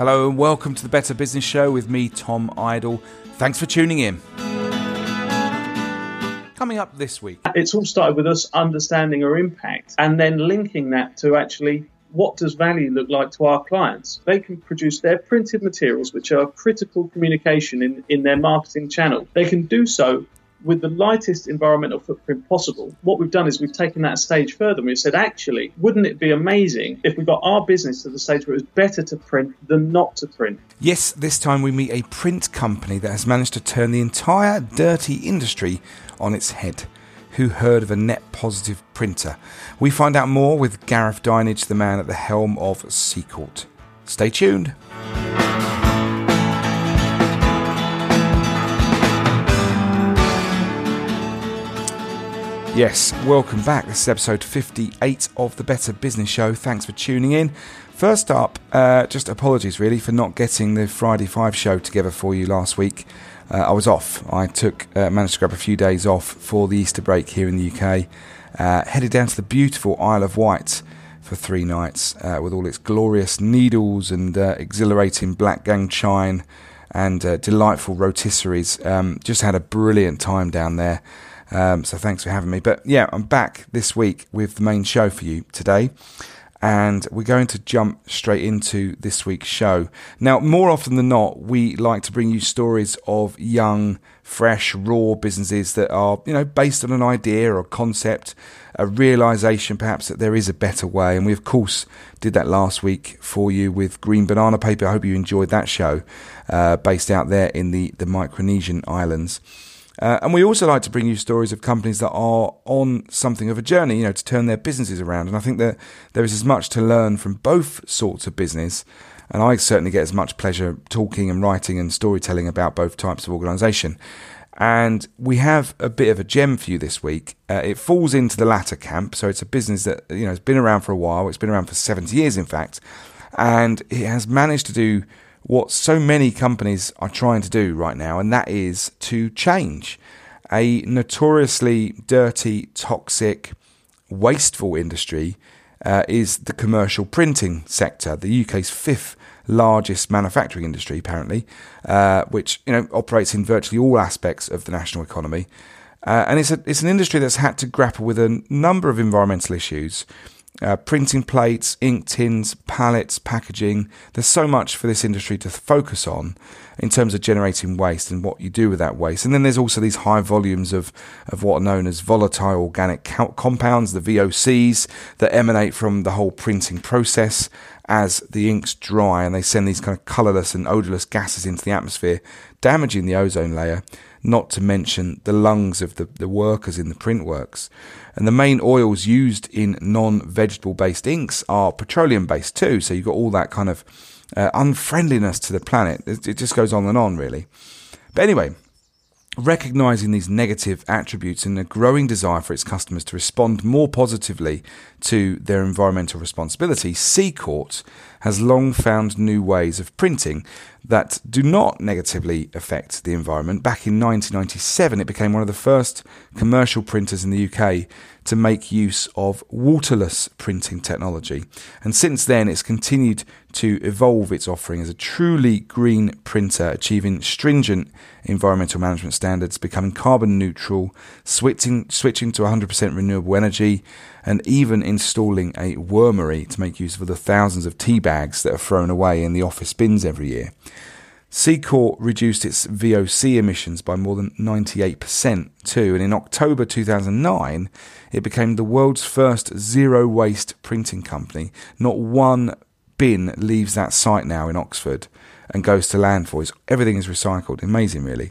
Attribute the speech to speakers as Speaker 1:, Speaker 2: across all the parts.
Speaker 1: Hello and welcome to the Better Business Show with me, Tom Idle. Thanks for tuning in. Coming up this week.
Speaker 2: It's all started with us understanding our impact and then linking that to actually what does value look like to our clients? They can produce their printed materials, which are critical communication in, in their marketing channel. They can do so with the lightest environmental footprint possible. What we've done is we've taken that a stage further and we've said, actually, wouldn't it be amazing if we got our business to the stage where it was better to print than not to print?
Speaker 1: Yes, this time we meet a print company that has managed to turn the entire dirty industry on its head. Who heard of a net positive printer? We find out more with Gareth Dinnage, the man at the helm of Seacourt. Stay tuned. Yes, welcome back. This is episode 58 of the Better Business Show. Thanks for tuning in. First up, uh, just apologies really for not getting the Friday 5 show together for you last week. Uh, I was off. I took uh, managed to grab a few days off for the Easter break here in the UK. Uh, headed down to the beautiful Isle of Wight for three nights uh, with all its glorious needles and uh, exhilarating Blackgang Chine and delightful rotisseries. Um, just had a brilliant time down there. Um, so thanks for having me. But yeah, I'm back this week with the main show for you today. And we're going to jump straight into this week's show. Now, more often than not, we like to bring you stories of young, fresh, raw businesses that are, you know, based on an idea or concept, a realization perhaps that there is a better way. And we, of course, did that last week for you with Green Banana Paper. I hope you enjoyed that show, uh, based out there in the, the Micronesian islands. Uh, and we also like to bring you stories of companies that are on something of a journey, you know, to turn their businesses around. And I think that there is as much to learn from both sorts of business. And I certainly get as much pleasure talking and writing and storytelling about both types of organisation. And we have a bit of a gem for you this week. Uh, it falls into the latter camp. So it's a business that, you know, has been around for a while. It's been around for 70 years, in fact. And it has managed to do what so many companies are trying to do right now, and that is to change a notoriously dirty, toxic, wasteful industry. Uh, is the commercial printing sector, the UK's fifth largest manufacturing industry, apparently, uh, which you know operates in virtually all aspects of the national economy, uh, and it's a, it's an industry that's had to grapple with a number of environmental issues uh, printing plates, ink tins, pallets, packaging. There's so much for this industry to focus on in terms of generating waste and what you do with that waste. And then there's also these high volumes of, of what are known as volatile organic compounds, the VOCs, that emanate from the whole printing process as the inks dry and they send these kind of colourless and odourless gases into the atmosphere, damaging the ozone layer, not to mention the lungs of the, the workers in the print works. And the main oils used in non vegetable based inks are petroleum based too. So you've got all that kind of uh, unfriendliness to the planet. It, it just goes on and on, really. But anyway, recognizing these negative attributes and a growing desire for its customers to respond more positively to their environmental responsibility, Seacourt has long found new ways of printing that do not negatively affect the environment. Back in 1997, it became one of the first commercial printers in the UK to make use of waterless printing technology. And since then, it's continued to evolve its offering as a truly green printer, achieving stringent environmental management standards, becoming carbon neutral, switching, switching to 100% renewable energy, and even installing a wormery to make use of the thousands of tea bags that are thrown away in the office bins every year. Seacourt reduced its VOC emissions by more than 98% too, and in October 2009, it became the world's first zero waste printing company. Not one bin leaves that site now in Oxford and goes to landfills. Everything is recycled. Amazing, really.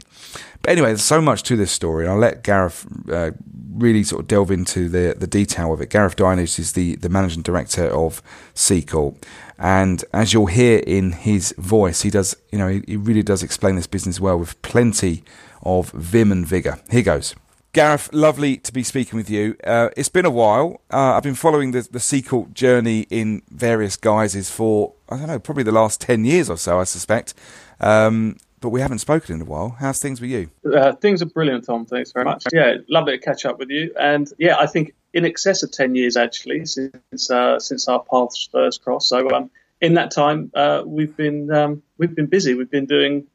Speaker 1: But anyway, there's so much to this story, and I'll let Gareth uh, really sort of delve into the, the detail of it. Gareth Dinnage is the, the managing director of Seacourt. And as you'll hear in his voice, he does, you know, he, he really does explain this business well with plenty of vim and vigour. Here goes. Gareth, lovely to be speaking with you. Uh, it's been a while. Uh, I've been following the, the journey in various guises for, I don't know, probably the last 10 years or so, I suspect. Um, but we haven't spoken in a while. How's things with you?
Speaker 2: Uh, things are brilliant, Tom. Thanks very much. Yeah, lovely to catch up with you. And yeah, I think in excess of 10 years, actually, since uh, since our paths first crossed. So um, in that time, uh, we've been um, we've been busy. We've been doing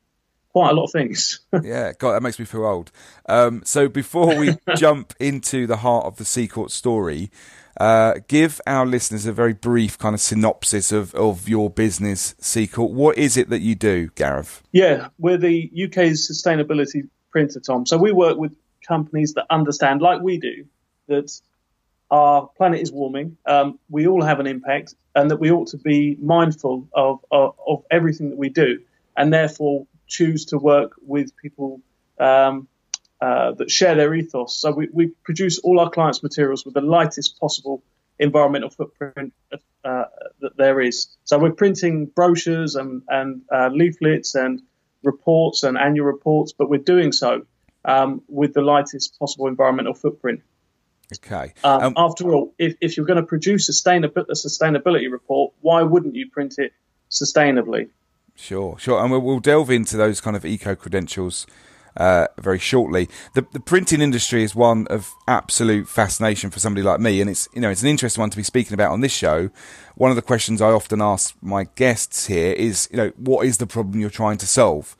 Speaker 2: quite a lot of things.
Speaker 1: yeah, God, that makes me feel old. Um, so before we jump into the heart of the Seacourt story, uh, give our listeners a very brief kind of synopsis of, of your business, Seacourt. What is it that you do, Gareth?
Speaker 2: Yeah, we're the UK's sustainability printer, Tom. So we work with companies that understand, like we do, that our planet is warming. Um, we all have an impact, and that we ought to be mindful of, of, of everything that we do, and therefore choose to work with people um, uh, that share their ethos. So we, we, produce all our clients' materials with the lightest possible environmental footprint uh, that there is. So we're printing brochures and, and uh, leaflets and reports and annual reports, but we're doing so um, with the lightest possible environmental footprint.
Speaker 1: Okay.
Speaker 2: Um, um, after all, if, if you're going to produce a sustainability report, why wouldn't you print it sustainably?
Speaker 1: Sure, sure. And we'll, we'll delve into those kind of eco credentials uh, very shortly. The, the printing industry is one of absolute fascination for somebody like me, and it's you know it's an interesting one to be speaking about on this show. One of the questions I often ask my guests here is, you know, what is the problem you're trying to solve?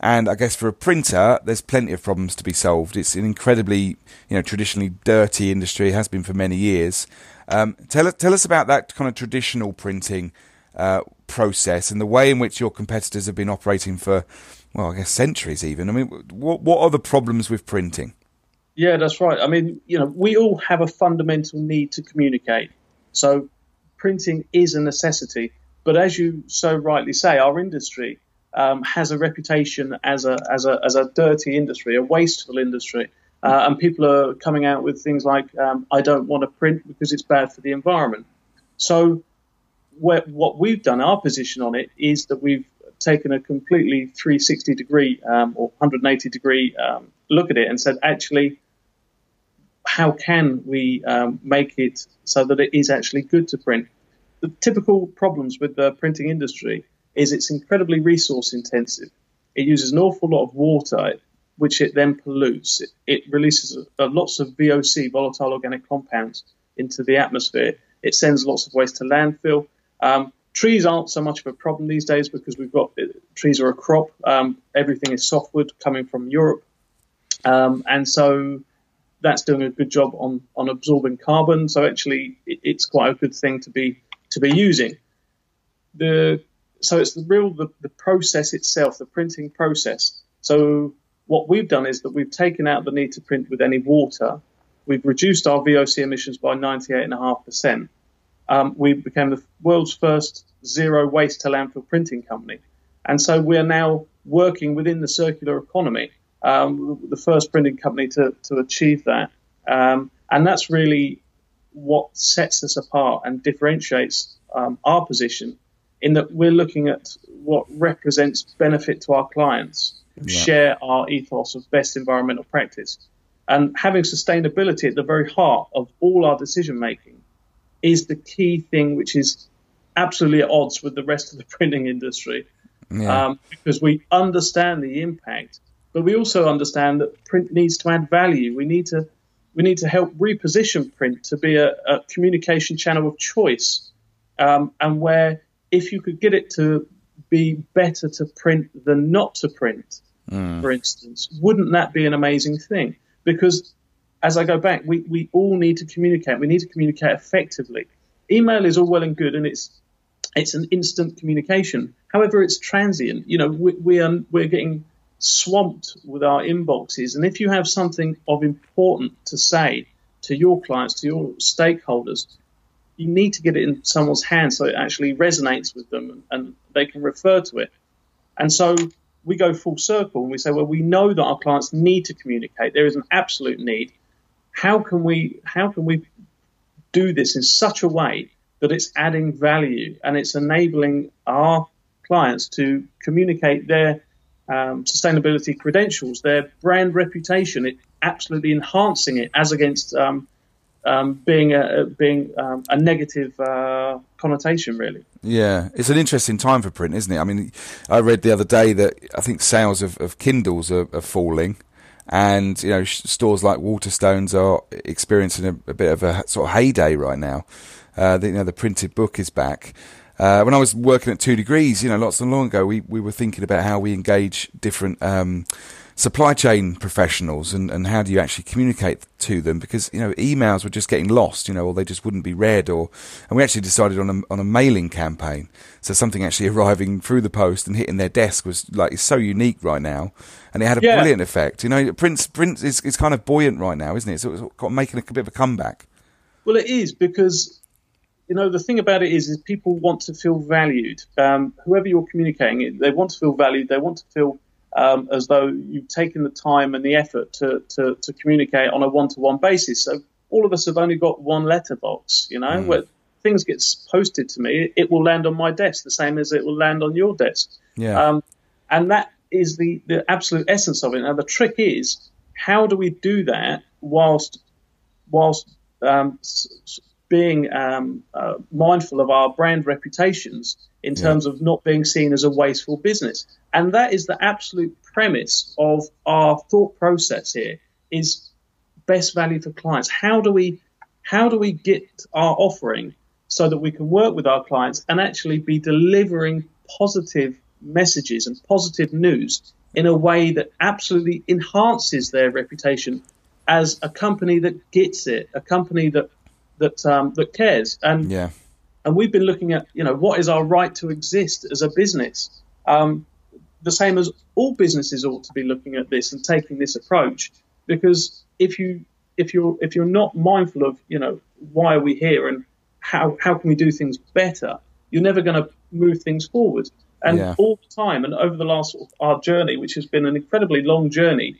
Speaker 1: And I guess for a printer, there's plenty of problems to be solved. It's an incredibly, you know, traditionally dirty industry. It has been for many years. Um, tell, tell us about that kind of traditional printing uh, process and the way in which your competitors have been operating for, well, I guess centuries even. I mean, what, what are the problems with printing?
Speaker 2: Yeah, that's right. I mean, you know, we all have a fundamental need to communicate. So printing is a necessity. But as you so rightly say, our industry um, has a reputation as a, as, a, as a dirty industry, a wasteful industry. Uh, and people are coming out with things like, um, I don't want to print because it's bad for the environment. So, what we've done, our position on it, is that we've taken a completely 360 degree um, or 180 degree um, look at it and said, actually, how can we um, make it so that it is actually good to print? The typical problems with the printing industry is it's incredibly resource intensive. It uses an awful lot of water, which it then pollutes. It, it releases a, a lots of VOC, volatile organic compounds, into the atmosphere. It sends lots of waste to landfill. Um, trees aren't so much of a problem these days because we've got uh, trees are a crop. Um, everything is softwood coming from Europe, um, and so that's doing a good job on on absorbing carbon. So actually, it, it's quite a good thing to be to be using. The so it's the real the, the process itself, the printing process. So what we've done is that we've taken out the need to print with any water. We've reduced our VOC emissions by 98.5%. Um, we became the world's first zero waste to landfill printing company. And so we are now working within the circular economy, um, the first printing company to, to achieve that. Um, and that's really what sets us apart and differentiates um, our position in that we're looking at what represents benefit to our clients who yeah. share our ethos of best environmental practice. And having sustainability at the very heart of all our decision making is the key thing which is absolutely at odds with the rest of the printing industry. Yeah. Um, because we understand the impact, but we also understand that print needs to add value. We need to we need to help reposition print to be a, a communication channel of choice, um, and where if you could get it to be better to print than not to print, mm. for instance, wouldn't that be an amazing thing? Because as I go back, we, we all need to communicate. We need to communicate effectively. Email is all well and good, and it's it's an instant communication. However, it's transient. You know, we, we are we're getting swamped with our inboxes, and if you have something of important to say to your clients, to your stakeholders, you need to get it in someone's hands so it actually resonates with them and they can refer to it. And so we go full circle and we say, well, we know that our clients need to communicate. There is an absolute need. How can we how can we do this in such a way that it's adding value and it's enabling our clients to communicate their um, sustainability credentials, their brand reputation, it absolutely enhancing it as against um, um, being a being um, a negative uh, connotation, really.
Speaker 1: Yeah, it's an interesting time for print, isn't it? I mean, I read the other day that I think sales of, of Kindles are, are, falling, and you know stores like Waterstones are experiencing a, a, bit of a sort of heyday right now. Uh, the, you know, the printed book is back. Uh, when I was working at Two Degrees, you know, lots and long ago, we, we were thinking about how we engage different um, supply chain professionals and, and how do you actually communicate to them? Because you know emails were just getting lost you know or they just wouldn't be read or and we actually decided on a, on a mailing campaign. So something actually arriving through the post and hitting their desk was like it's so unique right now and it had a yeah. brilliant effect. You know print print is, is kind of buoyant right now isn't it? So it's got making a, a bit of a comeback.
Speaker 2: Well it is because you know the thing about it is is people want to feel valued. Um, whoever you're communicating they want to feel valued they want to feel um, as though you've taken the time and the effort to, to, to communicate on a one to one basis. So all of us have only got one letterbox, you know, mm. where things get posted to me, it will land on my desk the same as it will land on your desk.
Speaker 1: Yeah. Um,
Speaker 2: and that is the, the absolute essence of it. Now, the trick is how do we do that whilst, whilst um, being um, uh, mindful of our brand reputations in terms yeah. of not being seen as a wasteful business. And that is the absolute premise of our thought process here is best value for clients. How do we how do we get our offering so that we can work with our clients and actually be delivering positive messages and positive news in a way that absolutely enhances their reputation as a company that gets it, a company that that um, that cares. And
Speaker 1: yeah.
Speaker 2: And we've been looking at you know what is our right to exist as a business. Um, the same as all businesses ought to be looking at this and taking this approach, because if you if you're if you're not mindful of you know why are we here and how how can we do things better, you're never going to move things forward. And yeah. all the time, and over the last our journey, which has been an incredibly long journey,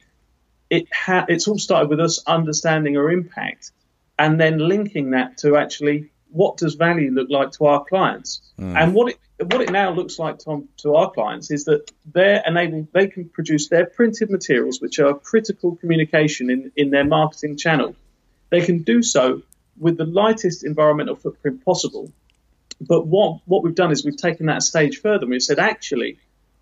Speaker 2: it ha- it's all started with us understanding our impact and then linking that to actually what does value look like to our clients? Mm. And what it what it now looks like to, to our clients is that they're enabled they can produce their printed materials, which are critical communication in, in their marketing channel. They can do so with the lightest environmental footprint possible. But what what we've done is we've taken that a stage further and we've said, actually,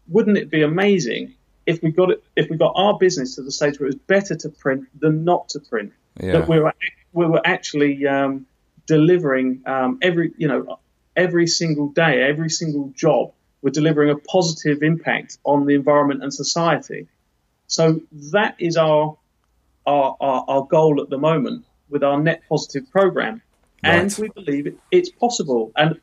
Speaker 2: wouldn't it be amazing if we got it if we got our business to the stage where it was better to print than not to print?
Speaker 1: Yeah.
Speaker 2: That we were we were actually um, delivering um, every you know every single day, every single job. We're delivering a positive impact on the environment and society. So that is our our, our, our goal at the moment with our net positive program, right. and we believe it, it's possible. And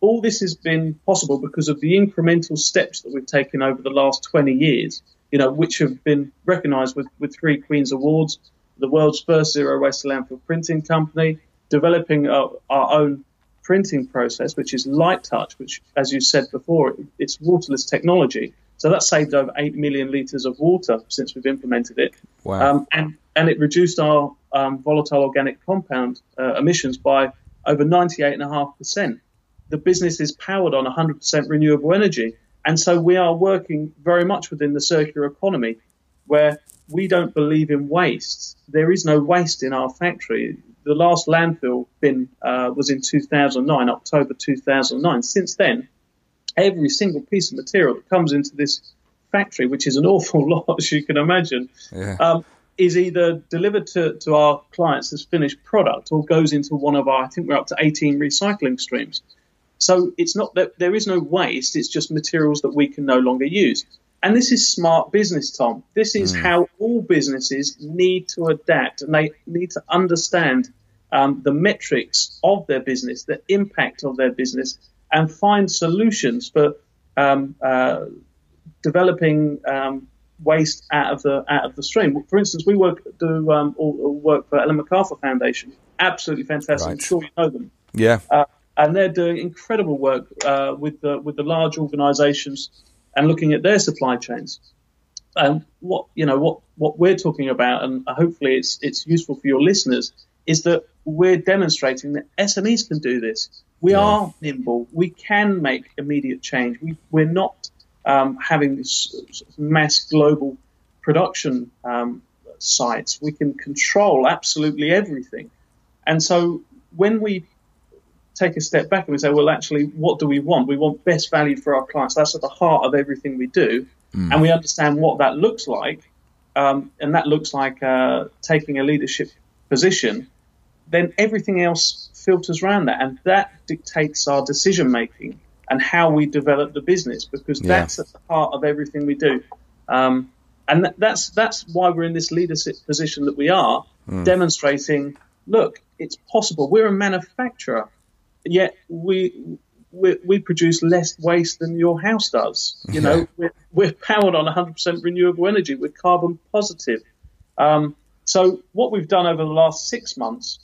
Speaker 2: all this has been possible because of the incremental steps that we've taken over the last 20 years, you know, which have been recognised with, with three Queen's Awards, the world's first zero waste landfill printing company, developing our, our own printing process, which is light touch, which, as you said before, it's waterless technology. So that saved over 8 million litres of water since we've implemented it.
Speaker 1: Wow.
Speaker 2: Um, and, and it reduced our um, volatile organic compound uh, emissions by over 98.5%. The business is powered on 100% renewable energy. And so we are working very much within the circular economy where we don't believe in waste. There is no waste in our factory. The last landfill bin uh, was in 2009, October 2009. Since then, every single piece of material that comes into this factory, which is an awful lot, as you can imagine,
Speaker 1: yeah.
Speaker 2: um, is either delivered to, to our clients as finished product or goes into one of our, I think we're up to 18 recycling streams. So it's not that there is no waste, it's just materials that we can no longer use. And this is smart business, Tom. This is mm. how all businesses need to adapt and they need to understand um, the metrics of their business, the impact of their business, and find solutions for um, uh, developing um, waste out of the out of the stream. For instance, we work do um, all, all work for Ellen MacArthur Foundation. Absolutely fantastic. Right. I'm sure you know them.
Speaker 1: Yeah. Uh,
Speaker 2: and they're doing incredible work uh, with the with the large organisations and looking at their supply chains. And what you know what what we're talking about, and hopefully it's it's useful for your listeners, is that we're demonstrating that SMEs can do this. We yeah. are nimble. We can make immediate change. We, we're not um, having this mass global production um, sites. We can control absolutely everything. And so when we take a step back and we say, well, actually, what do we want? We want best value for our clients. That's at the heart of everything we do. Mm. And we understand what that looks like. Um, and that looks like uh, taking a leadership position. Then everything else filters around that. And that dictates our decision making. and how we develop the business because
Speaker 1: Yeah.
Speaker 2: that's at the heart of everything we do. Um, and that, that's that's why we're in this leadership position that we are, demonstrating. Look, it's possible. We're a manufacturer, yet we we, we produce less waste than your house does. You know, we're, we're powered on 100% renewable energy. We're carbon positive. Um, so what we've done over the last six months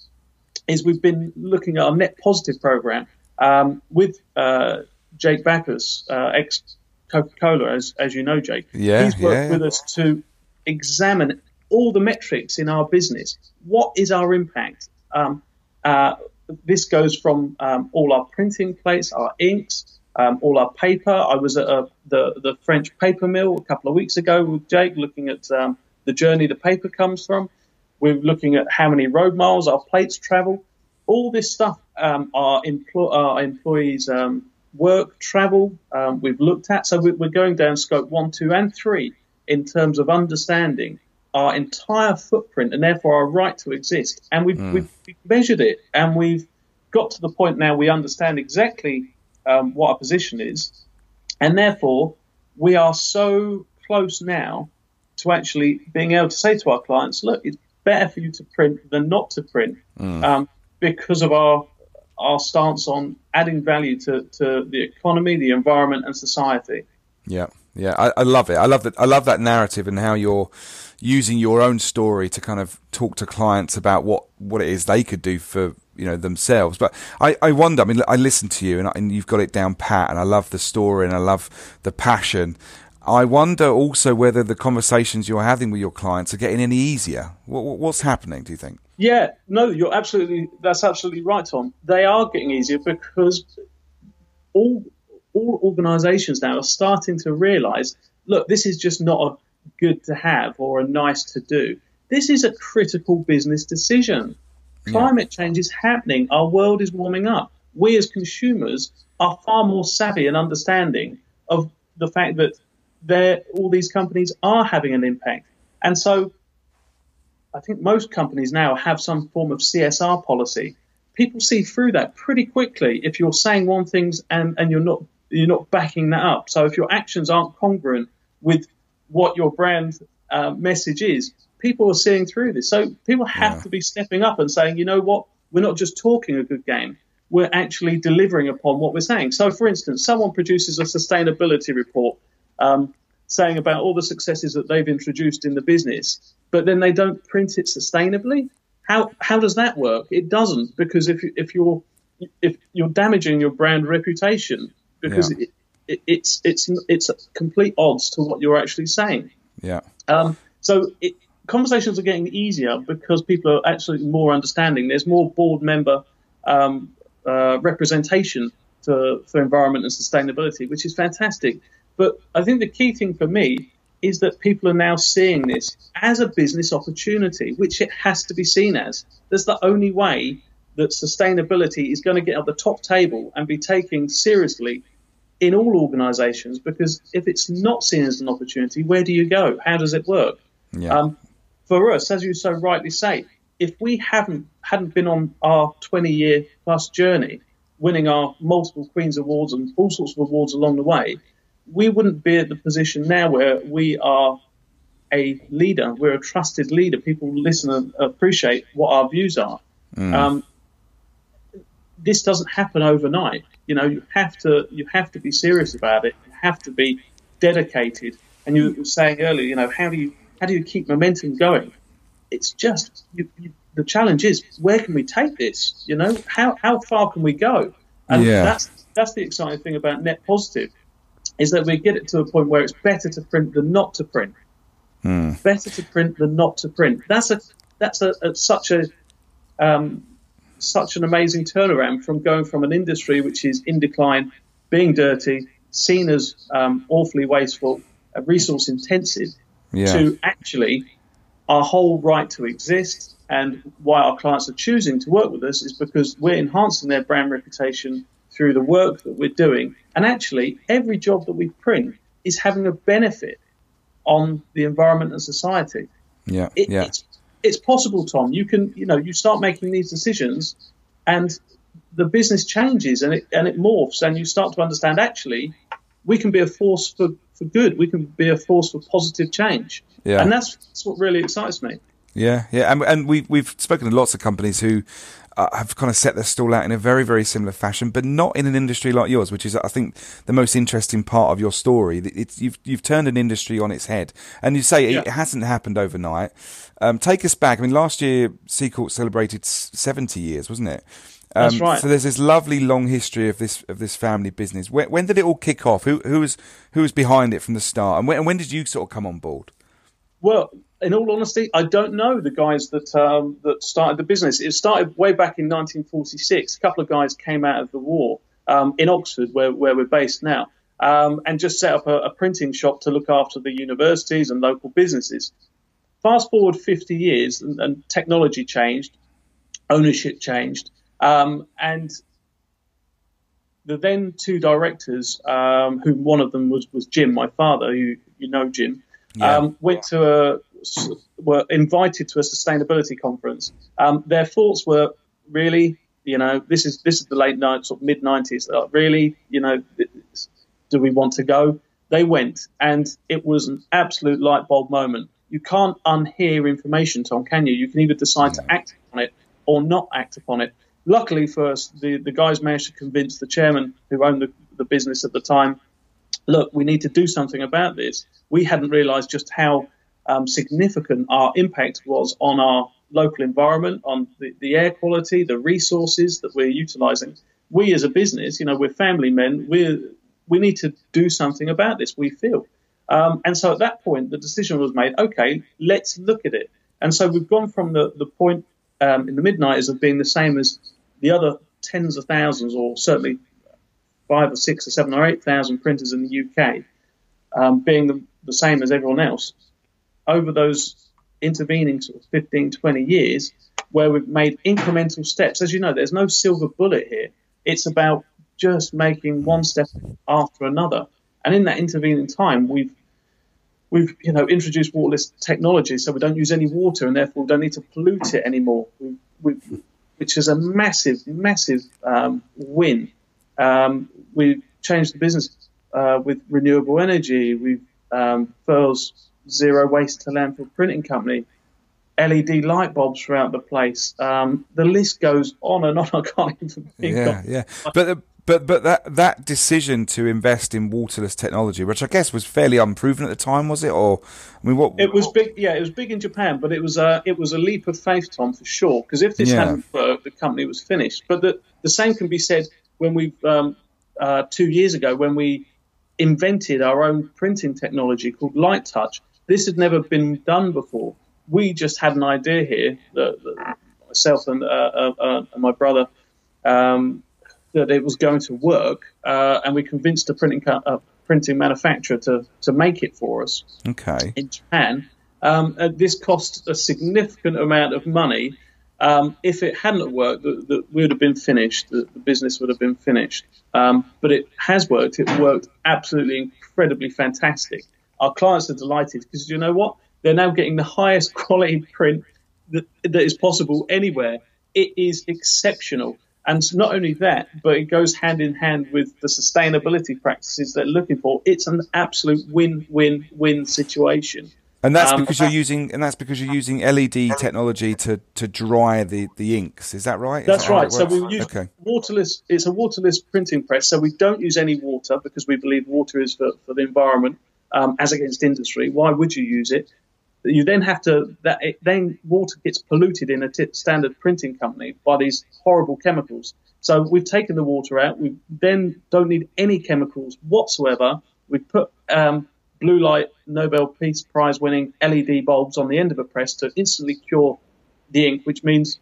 Speaker 2: is we've been looking at our net positive program um, with uh, Jake Backus, uh, ex Coca Cola, as, as you know, Jake.
Speaker 1: Yeah,
Speaker 2: He's worked
Speaker 1: yeah.
Speaker 2: with us to examine all the metrics in our business. What is our impact? Um, uh, this goes from um, all our printing plates, our inks, um, all our paper. I was at a, the the French paper mill a couple of weeks ago with Jake, looking at um, the journey the paper comes from. We're looking at how many road miles our plates travel. All this stuff, um, our, empl- our employees' um, work, travel, um, we've looked at. So we- we're going down scope one, two, and three in terms of understanding our entire footprint and therefore our right to exist. And we've, we've, we've measured it and we've got to the point now we understand exactly um, what our position is. And therefore, we are so close now to actually being able to say to our clients, look, it's better for you to print than not to print um, because of our our stance on adding value to, to the economy, the environment, and society.
Speaker 1: Yeah, yeah, I, I love it. I love that. I love that narrative and how you're using your own story to kind of talk to clients about what what it is they could do for you know themselves. But I, I wonder. I mean, I listen to you and, I, and you've got it down pat, and I love the story and I love the passion. I wonder also whether the conversations you're having with your clients are getting any easier. What, what's happening? Do you think?
Speaker 2: Yeah, no, you're absolutely that's absolutely right, Tom. They are getting easier because all all organisations now are starting to realise, look, this is just not a good to have or a nice to do. This is a critical business decision. Climate change is happening. Our world is warming up. We as consumers are far more savvy and understanding of the fact that all these companies are having an impact. And so I think most companies now have some form of CSR policy. People see through that pretty quickly if you're saying one thing and, and you're not you're not backing that up. So if your actions aren't congruent with what your brand uh, message is, people are seeing through this. So people have
Speaker 1: Yeah.
Speaker 2: to be stepping up and saying, you know what, we're not just talking a good game. We're actually delivering upon what we're saying. So, for instance, someone produces a sustainability report um, saying about all the successes that they've introduced in the business, but then they don't print it sustainably. How how does that work? It doesn't because if if you're if you're damaging your brand reputation because
Speaker 1: Yeah.
Speaker 2: it, it, it's it's it's complete odds to what you're actually saying.
Speaker 1: Yeah,
Speaker 2: Um, so it, conversations are getting easier because people are actually more understanding. There's more board member um, uh, representation for, for environment and sustainability, which is fantastic. But I think the key thing for me is that people are now seeing this as a business opportunity, which it has to be seen as. That's the only way that sustainability is going to get at the top table and be taken seriously in all organizations because if it's not seen as an opportunity, where do you go? How does it work?
Speaker 1: yeah,
Speaker 2: Um, for us, as you so rightly say, if we haven't hadn't been on our 20 year plus journey, winning our multiple Queen's Awards and all sorts of awards along the way, we wouldn't be at the position now where we are a leader. We're a trusted leader. People listen and appreciate what our views are. Um, this doesn't happen overnight. You know, you have to you have to be serious about it. You have to be dedicated. And you were saying earlier, you know, how do you how do you keep momentum going? It's just you, you, the challenge is where can we take this? You know, how how far can we go? And
Speaker 1: Yeah.
Speaker 2: that's that's the exciting thing about net positive is that we get it to a point where it's better to print than not to print. Better to print than not to print. That's a that's a, a such a um, such an amazing turnaround from going from an industry which is in decline, being dirty, seen as um, awfully wasteful, uh, resource intensive,
Speaker 1: yeah.
Speaker 2: to actually our whole right to exist. And why our clients are choosing to work with us is because we're enhancing their brand reputation through the work that we're doing. And actually, every job that we print is having a benefit on the environment and society.
Speaker 1: yeah,
Speaker 2: It,
Speaker 1: yeah.
Speaker 2: it's, it's possible, Tom. You can, you know, you start making these decisions, and the business changes and it and it morphs, and you start to understand actually we can be a force for, for good. We can be a force for positive change.
Speaker 1: Yeah.
Speaker 2: And that's, that's what really excites me.
Speaker 1: Yeah, yeah, and and we we've spoken to lots of companies who uh, have kind of set their stall out in a very very similar fashion, but not in an industry like yours, which is I think the most interesting part of your story. It's you've you've turned an industry on its head, and you say yeah. it hasn't happened overnight. Um, take us back. I mean, last year Seacourt celebrated seventy years, wasn't it?
Speaker 2: Um, That's right.
Speaker 1: So there's this lovely long history of this of this family business. When, when did it all kick off? Who who was who was behind it from the start, and when, and when did you sort of come on board?
Speaker 2: Well, in all honesty, I don't know the guys that um, that started the business. It started way back in 1946. A couple of guys came out of the war um, in Oxford, where, where we're based now, um, and just set up a, a, printing shop to look after the universities and local businesses. Fast forward 50 years, and, and technology changed, ownership changed, um, and the then two directors, um, whom one of them was, was Jim, my father, who you know Jim yeah. um, went to a were invited to a sustainability conference. Um, their thoughts were really, you know, this is this is the late night, sort of mid nineties. Uh, really, you know, do we want to go? They went, and it was an absolute light bulb moment. You can't unhear information, Tom, can you? You can either decide to act on it or not act upon it. Luckily for us, the, the guys managed to convince the chairman who owned the, the business at the time look, we need to do something about this. We hadn't realised just how um, significant our impact was on our local environment, on the, the, air quality, the resources that we're utilising. We as a business, you know, we're family men. We we need to do something about this. We feel, um, and so at that point, the decision was made. Okay, let's look at it. And so we've gone from the the point um, in the midnight of being the same as the other tens of thousands, or certainly five or six or seven or eight thousand printers in the UK, um, being the, the, same as everyone else, over those intervening sort of 15, 20 years, where we've made incremental steps. As you know, there's no silver bullet here. It's about just making one step after another. And in that intervening time, we've we've you know introduced waterless technology, so we don't use any water, and therefore we don't need to pollute it anymore. We've, we've, which is a massive, massive um, win um, we've changed the business uh, with renewable energy. We've um, Firl's zero waste to landfill printing company. LED light bulbs throughout the place. Um, the list goes on and on. I can't even think.
Speaker 1: Yeah, yeah. But but but that that decision to invest in waterless technology, which I guess was fairly unproven at the time, was it? Or I mean, what?
Speaker 2: It was big. Yeah, it was big in Japan, but it was a it was a leap of faith, Tom, for sure. Because if this yeah. hadn't worked, the company was finished. But the the same can be said when we um, uh, two years ago when we invented our own printing technology called Light Touch. This had never been done before. We just had an idea here, that, that myself and, uh, uh, uh, and, my brother, um, that it was going to work, uh, and we convinced a printing co- printing manufacturer to to make it for us.
Speaker 1: Okay.
Speaker 2: In Japan, um, this cost a significant amount of money um, if it hadn't worked, the, the, we would have been finished. The, the business would have been finished. Um, but it has worked. It worked absolutely incredibly fantastic. Our clients are delighted because you know what? They're now getting the highest quality print that, that is possible anywhere. It is exceptional. And not only that, but it goes hand in hand with the sustainability practices they're looking for. It's an absolute win-win-win situation.
Speaker 1: And that's um, because you're using, and that's because you're using LED technology to, to dry the, the inks. Is that right? Is
Speaker 2: that's
Speaker 1: that
Speaker 2: right. So we use okay. waterless. It's a waterless printing press. So we don't use any water because we believe water is for, for the environment um, as against industry. Why would you use it? You then have to that it, then water gets polluted in a t- standard printing company by these horrible chemicals. So we've taken the water out. We then don't need any chemicals whatsoever. We put um, blue light Nobel Peace Prize winning LED bulbs on the end of a press to instantly cure the ink, which means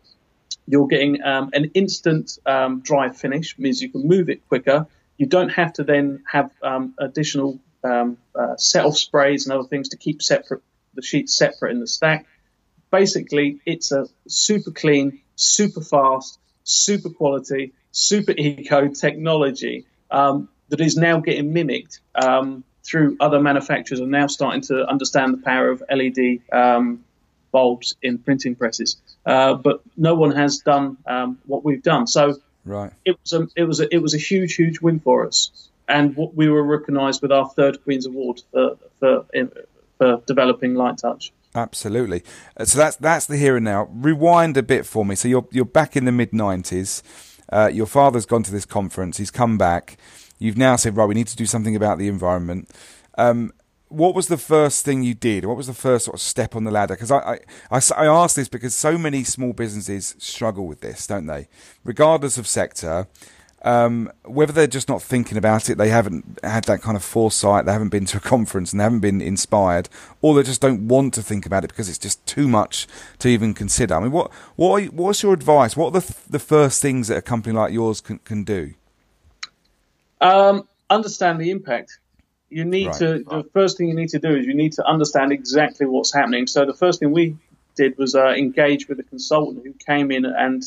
Speaker 2: you're getting um, an instant um, dry finish, means you can move it quicker. You don't have to then have um, additional um, uh, set off sprays and other things to keep separate the sheets separate in the stack. Basically, it's a super clean, super fast, super quality, super eco technology um, that is now getting mimicked um, through other manufacturers are now starting to understand the power of LED um, bulbs in printing presses. Uh, but no one has done um, what we've done. So
Speaker 1: right.
Speaker 2: It was a it was a, it was a huge huge win for us, and we were recognised with our third Queen's Award for for, for developing light touch.
Speaker 1: Absolutely. Uh, so that's that's the here and now. Rewind a bit for me. So you're you're back in the mid nineties. Uh, your father's gone to this conference. He's come back. You've now said, right, we need to do something about the environment. Um, what was the first thing you did? What was the first sort of step on the ladder? Because I, I, I, I ask this because so many small businesses struggle with this, don't they? Regardless of sector, um, whether they're just not thinking about it, they haven't had that kind of foresight, they haven't been to a conference and they haven't been inspired, or they just don't want to think about it because it's just too much to even consider. I mean, what what you, what's your advice? What are the the first things that a company like yours can, can do?
Speaker 2: Um, understand the impact you need right. to the first thing you need to do is you need to understand exactly what's happening. So the first thing we did was uh, engage with a consultant who came in and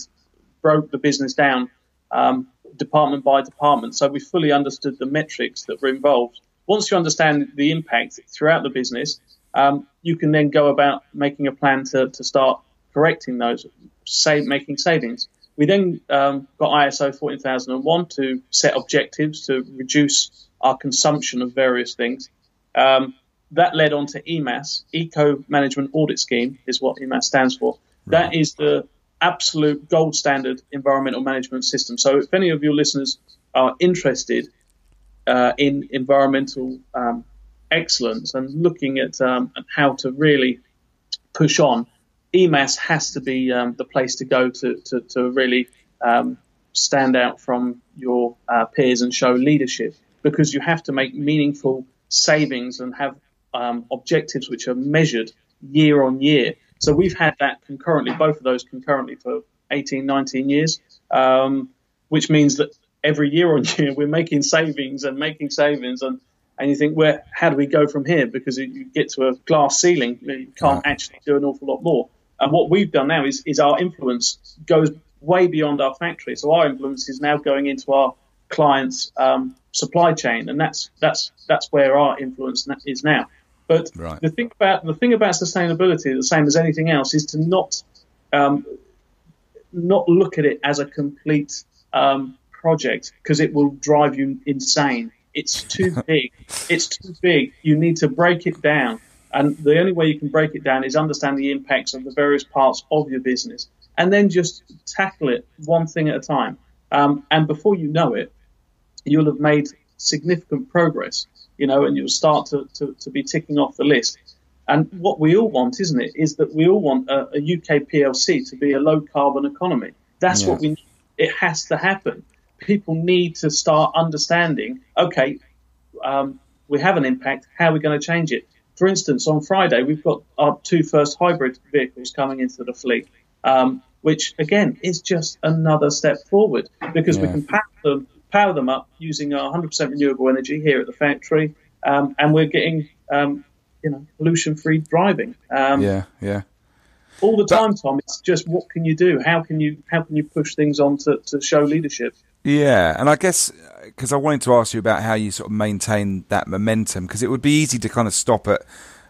Speaker 2: broke the business down um, department by department. So we fully understood the metrics that were involved. Once you understand the impact throughout the business, um, you can then go about making a plan to, to start correcting those, save, making savings. We then um, got ISO 14001 to set objectives to reduce our consumption of various things. Um, that led on to EMAS, Eco Management Audit Scheme, is what EMAS stands for. Right. That is the absolute gold standard environmental management system. So, if any of your listeners are interested uh, in environmental um, excellence and looking at, um, how to really push on, EMAS has to be um, the place to go to, to, to really um, stand out from your uh, peers and show leadership because you have to make meaningful savings and have um, objectives which are measured year on year. So we've had that concurrently, both of those concurrently for 18, 19 years, um, which means that every year on year we're making savings and making savings and and you think, where how do we go from here? Because you get to a glass ceiling, you can't actually do an awful lot more. And what we've done now is, is our influence goes way beyond our factory. So our influence is now going into our clients' um, supply chain, and that's that's that's where our influence is now. But right. the thing about the thing about sustainability, the same as anything else, is to not um, not look at it as a complete um, project because it will drive you insane. It's too big. It's too big. You need to break it down. And the only way you can break it down is understand the impacts of the various parts of your business and then just tackle it one thing at a time. Um, and before you know it, you'll have made significant progress, you know, and you'll start to, to, to be ticking off the list. And what we all want, isn't it, is that we all want a, a UK PLC to be a low carbon economy. That's what we need. It has to happen. People need to start understanding, okay, um, we have an impact. How are we going to change it? For instance, on Friday, we've got our two first hybrid vehicles coming into the fleet, um, which again is just another step forward because yeah. we can pack them power them up using our 100% renewable energy here at the factory, um, and we're getting um, you know pollution-free driving.
Speaker 1: Um, yeah, yeah.
Speaker 2: All the time, Tom. It's just what can you do? How can you how can you push things on to, to show leadership?
Speaker 1: Yeah, and I guess because I wanted to ask you about how you sort of maintain that momentum because it would be easy to kind of stop at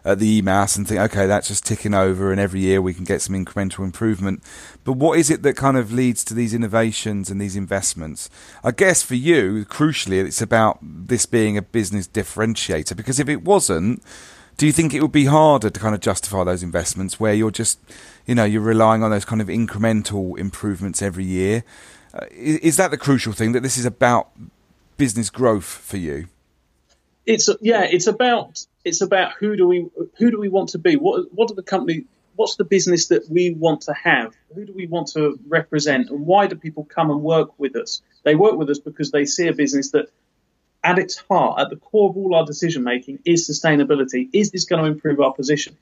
Speaker 1: at the EMAS and think, okay, that's just ticking over, and every year we can get some incremental improvement. But what is it that kind of leads to these innovations and these investments? I guess for you, crucially, it's about this being a business differentiator because if it wasn't, do you think it would be harder to kind of justify those investments where you're just, you know, you're relying on those kind of incremental improvements every year? Uh, is, that the crucial thing that this is about business growth for you?
Speaker 2: It's yeah, it's about it's about who do we who do we want to be? What what are the company? What's the business that we want to have? Who do we want to represent? And why do people come and work with us? They work with us because they see a business that, at its heart, at the core of all our decision making, is sustainability. Is this going to improve our position?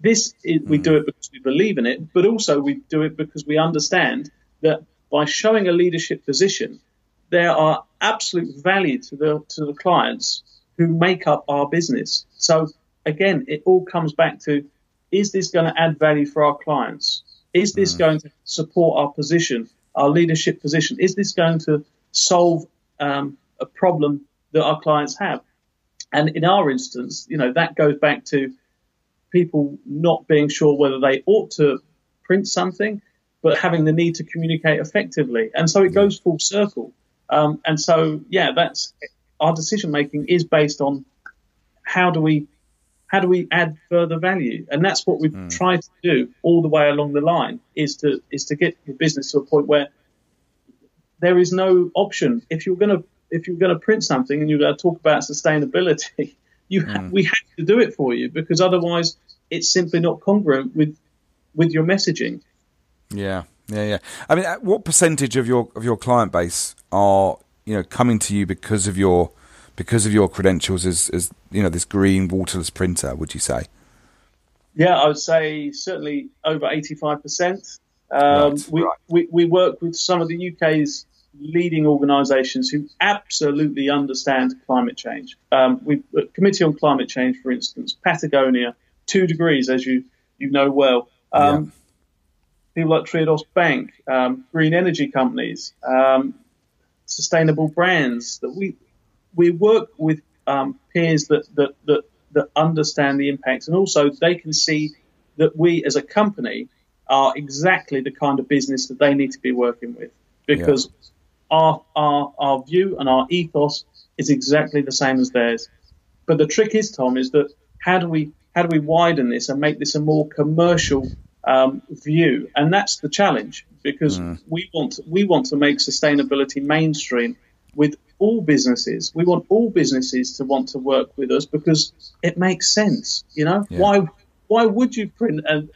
Speaker 2: This is, we do mm-hmm. it because we believe in it, but also we do it because we understand that by showing a leadership position, there are absolute value to the to the clients who make up our business. So again, it all comes back to is this going to add value for our clients? Is this mm. going to support our position, our leadership position? Is this going to solve um, a problem that our clients have? And in our instance, you know, that goes back to people not being sure whether they ought to print something but having the need to communicate effectively. And so it goes full circle. Um, and so, yeah, that's our decision making is based on how do we how do we add further value? And that's what we've mm. tried to do all the way along the line is to is to get the business to a point where there is no option. If you're going to if you're to print something and you're going to talk about sustainability, you mm. ha- we have to do it for you because otherwise it's simply not congruent with with your messaging.
Speaker 1: Yeah, yeah, yeah. I mean, what percentage of your of your client base are you know coming to you because of your because of your credentials as as you know this green waterless printer? Would you say?
Speaker 2: Yeah, I would say certainly over eighty five percent. Um, right, we, right. we we work with some of the UK's leading organisations who absolutely understand climate change. Um, we Committee on Climate Change, for instance, Patagonia, two degrees, as you you know well. Um, yeah. People like Triodos Bank, um, green energy companies, um, sustainable brands. That we we work with um, peers that, that that that understand the impacts, and also they can see that we as a company are exactly the kind of business that they need to be working with because yeah our, our, our view and our ethos is exactly the same as theirs. But the trick is, Tom, is that how do we how do we widen this and make this a more commercial um, view? And that's the challenge because mm. we want we want to make sustainability mainstream with all businesses. We want all businesses to want to work with us because it makes sense. You know yeah. why why would you print and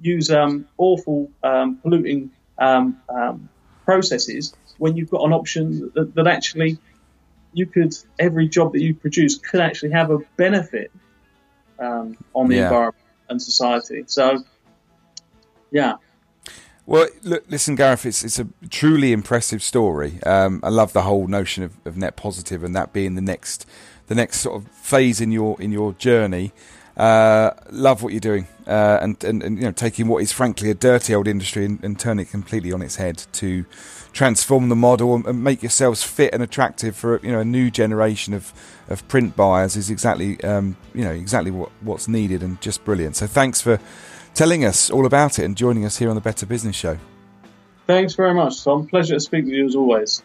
Speaker 2: use um, awful um, polluting um, um, processes when you've got an option that, that actually you could every job that you produce could actually have a benefit um, on the yeah. environment and society. So, yeah.
Speaker 1: Well, look, listen, Gareth, it's it's a truly impressive story. Um, I love the whole notion of, of net positive and that being the next the next sort of phase in your in your journey. Uh, love what you're doing, uh, and, and, and you know taking what is frankly a dirty old industry and, and turning it completely on its head to transform the model and, make yourselves fit and attractive for you know a new generation of, of print buyers is exactly um, you know exactly what, what's needed and just brilliant. So thanks for telling us all about it and joining us here on the Better Business Show.
Speaker 2: Thanks very much, Tom. Pleasure to speak with you as always.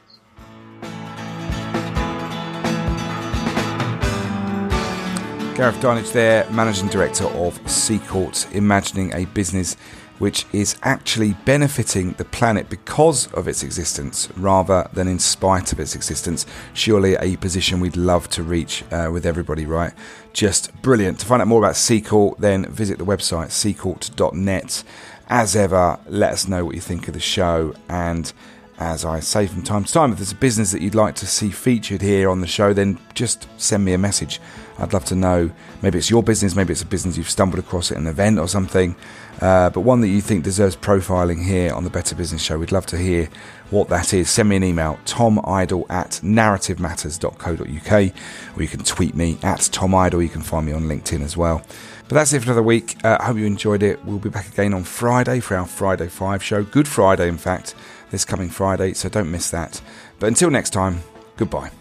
Speaker 1: Gareth Dinnage there, Managing Director of Seacourt, imagining a business which is actually benefiting the planet because of its existence rather than in spite of its existence. Surely a position we'd love to reach uh, with everybody, right? Just brilliant. To find out more about Seacourt, then visit the website seacourt.net. As ever, let us know what you think of the show and as I say from time to time, if there's a business that you'd like to see featured here on the show, then just send me a message. I'd love to know. Maybe it's your business, maybe it's a business you've stumbled across at an event or something, uh, but one that you think deserves profiling here on the Better Business Show. We'd love to hear what that is. Send me an email, tomidle at narrativematters.co.uk, or you can tweet me at tomidle. You can find me on LinkedIn as well. But that's it for another week. Uh, I hope you enjoyed it. We'll be back again on Friday for our Friday 5 show. Good Friday, in fact this coming Friday, so don't miss that. But until next time, goodbye.